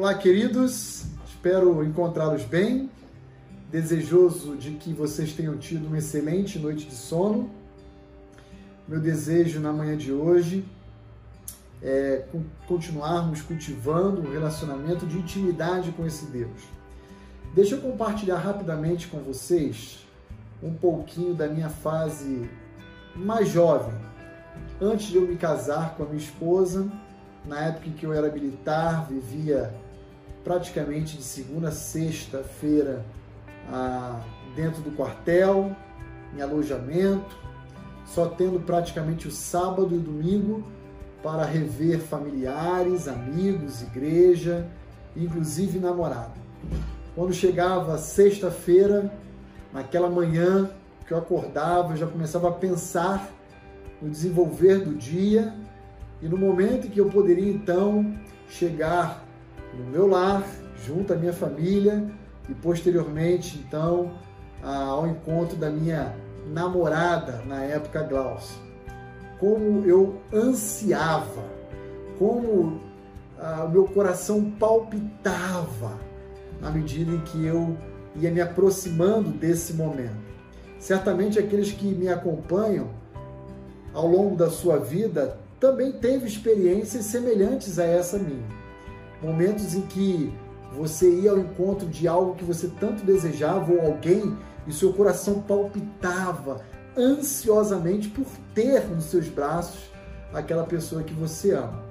Olá, queridos. Espero encontrá-los bem. Desejoso de que vocês tenham tido uma excelente noite de sono. Meu desejo na manhã de hoje é continuarmos cultivando um relacionamento de intimidade com esse Deus. Deixa eu compartilhar rapidamente com vocês um pouquinho da minha fase mais jovem, antes de eu me casar com a minha esposa, na época em que eu era militar, vivia praticamente de segunda a sexta-feira ah, dentro do quartel, em alojamento, só tendo praticamente o sábado e o domingo para rever familiares, amigos, igreja, inclusive namorado. Quando chegava sexta-feira, naquela manhã que eu acordava, eu já começava a pensar no desenvolver do dia e no momento em que eu poderia então chegar no meu lar, junto à minha família e posteriormente então ao encontro da minha namorada na época Glaucia. Como eu ansiava, como ah, o meu coração palpitava à medida em que eu ia me aproximando desse momento. Certamente aqueles que me acompanham ao longo da sua vida também teve experiências semelhantes a essa minha. Momentos em que você ia ao encontro de algo que você tanto desejava ou alguém e seu coração palpitava ansiosamente por ter nos seus braços aquela pessoa que você ama.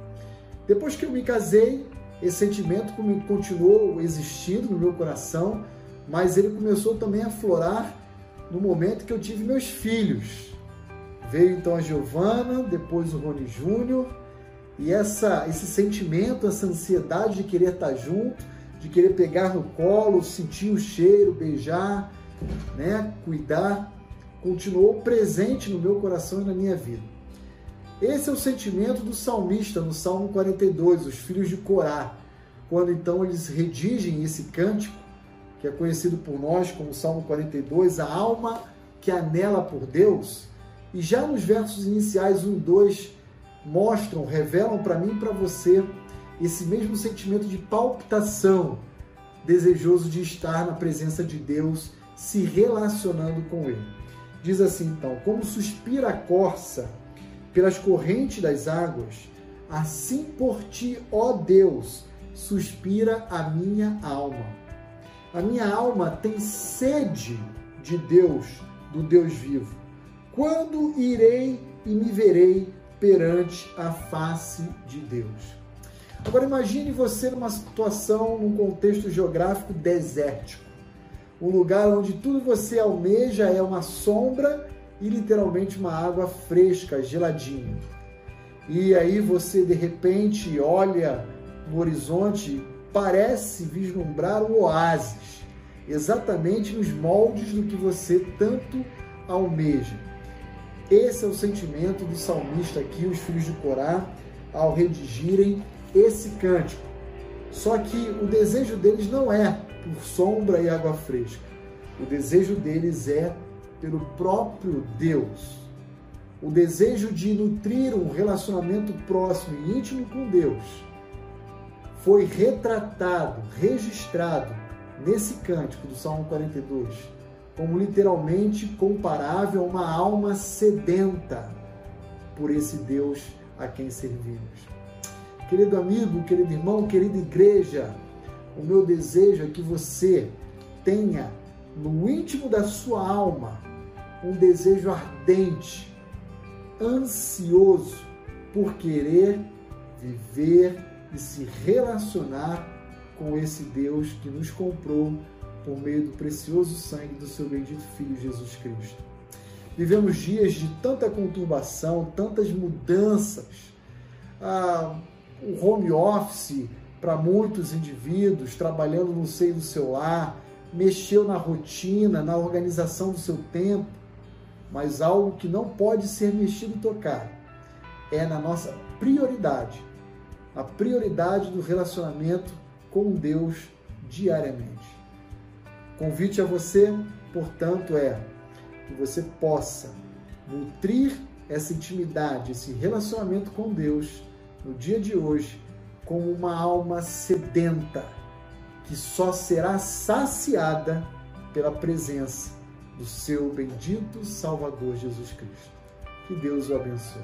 Depois que eu me casei, esse sentimento continuou existindo no meu coração, mas ele começou também a florar no momento que eu tive meus filhos. Veio então a Giovana, depois o Rony Júnior, e essa, esse sentimento, essa ansiedade de querer estar junto, de querer pegar no colo, sentir o cheiro, beijar, né, cuidar, continuou presente no meu coração e na minha vida. Esse é o sentimento do salmista no Salmo 42, os filhos de Corá, quando então eles redigem esse cântico, que é conhecido por nós como Salmo 42, a alma que anela por Deus. E já nos versos iniciais 1 e 2 mostram, revelam para mim e para você esse mesmo sentimento de palpitação, desejoso de estar na presença de Deus, se relacionando com Ele. Diz assim então: Como suspira a corça pelas correntes das águas, assim por ti, ó Deus, suspira a minha alma. A minha alma tem sede de Deus, do Deus vivo. Quando irei e me verei perante a face de Deus? Agora imagine você numa situação, num contexto geográfico desértico. Um lugar onde tudo você almeja é uma sombra e literalmente uma água fresca, geladinha. E aí você de repente olha no horizonte, parece vislumbrar um oásis, exatamente nos moldes do que você tanto almeja. Esse é o sentimento do salmista aqui, os filhos de Corá, ao redigirem esse cântico. Só que o desejo deles não é por sombra e água fresca. O desejo deles é pelo próprio Deus. O desejo de nutrir um relacionamento próximo e íntimo com Deus foi retratado, registrado nesse cântico do Salmo 42, como literalmente comparável a uma alma sedenta por esse Deus a quem servimos. Querido amigo, querido irmão, querida igreja, o meu desejo é que você tenha no íntimo da sua alma um desejo ardente, ansioso por querer viver e se relacionar com esse Deus que nos comprou por meio do precioso sangue do seu bendito Filho Jesus Cristo. Vivemos dias de tanta conturbação, tantas mudanças. Ah, o home office para muitos indivíduos trabalhando no seio do seu lar, mexeu na rotina, na organização do seu tempo, mas algo que não pode ser mexido e tocado é na nossa prioridade, a prioridade do relacionamento com Deus diariamente. Convite a você, portanto, é que você possa nutrir essa intimidade, esse relacionamento com Deus no dia de hoje, como uma alma sedenta que só será saciada pela presença do seu bendito Salvador Jesus Cristo. Que Deus o abençoe.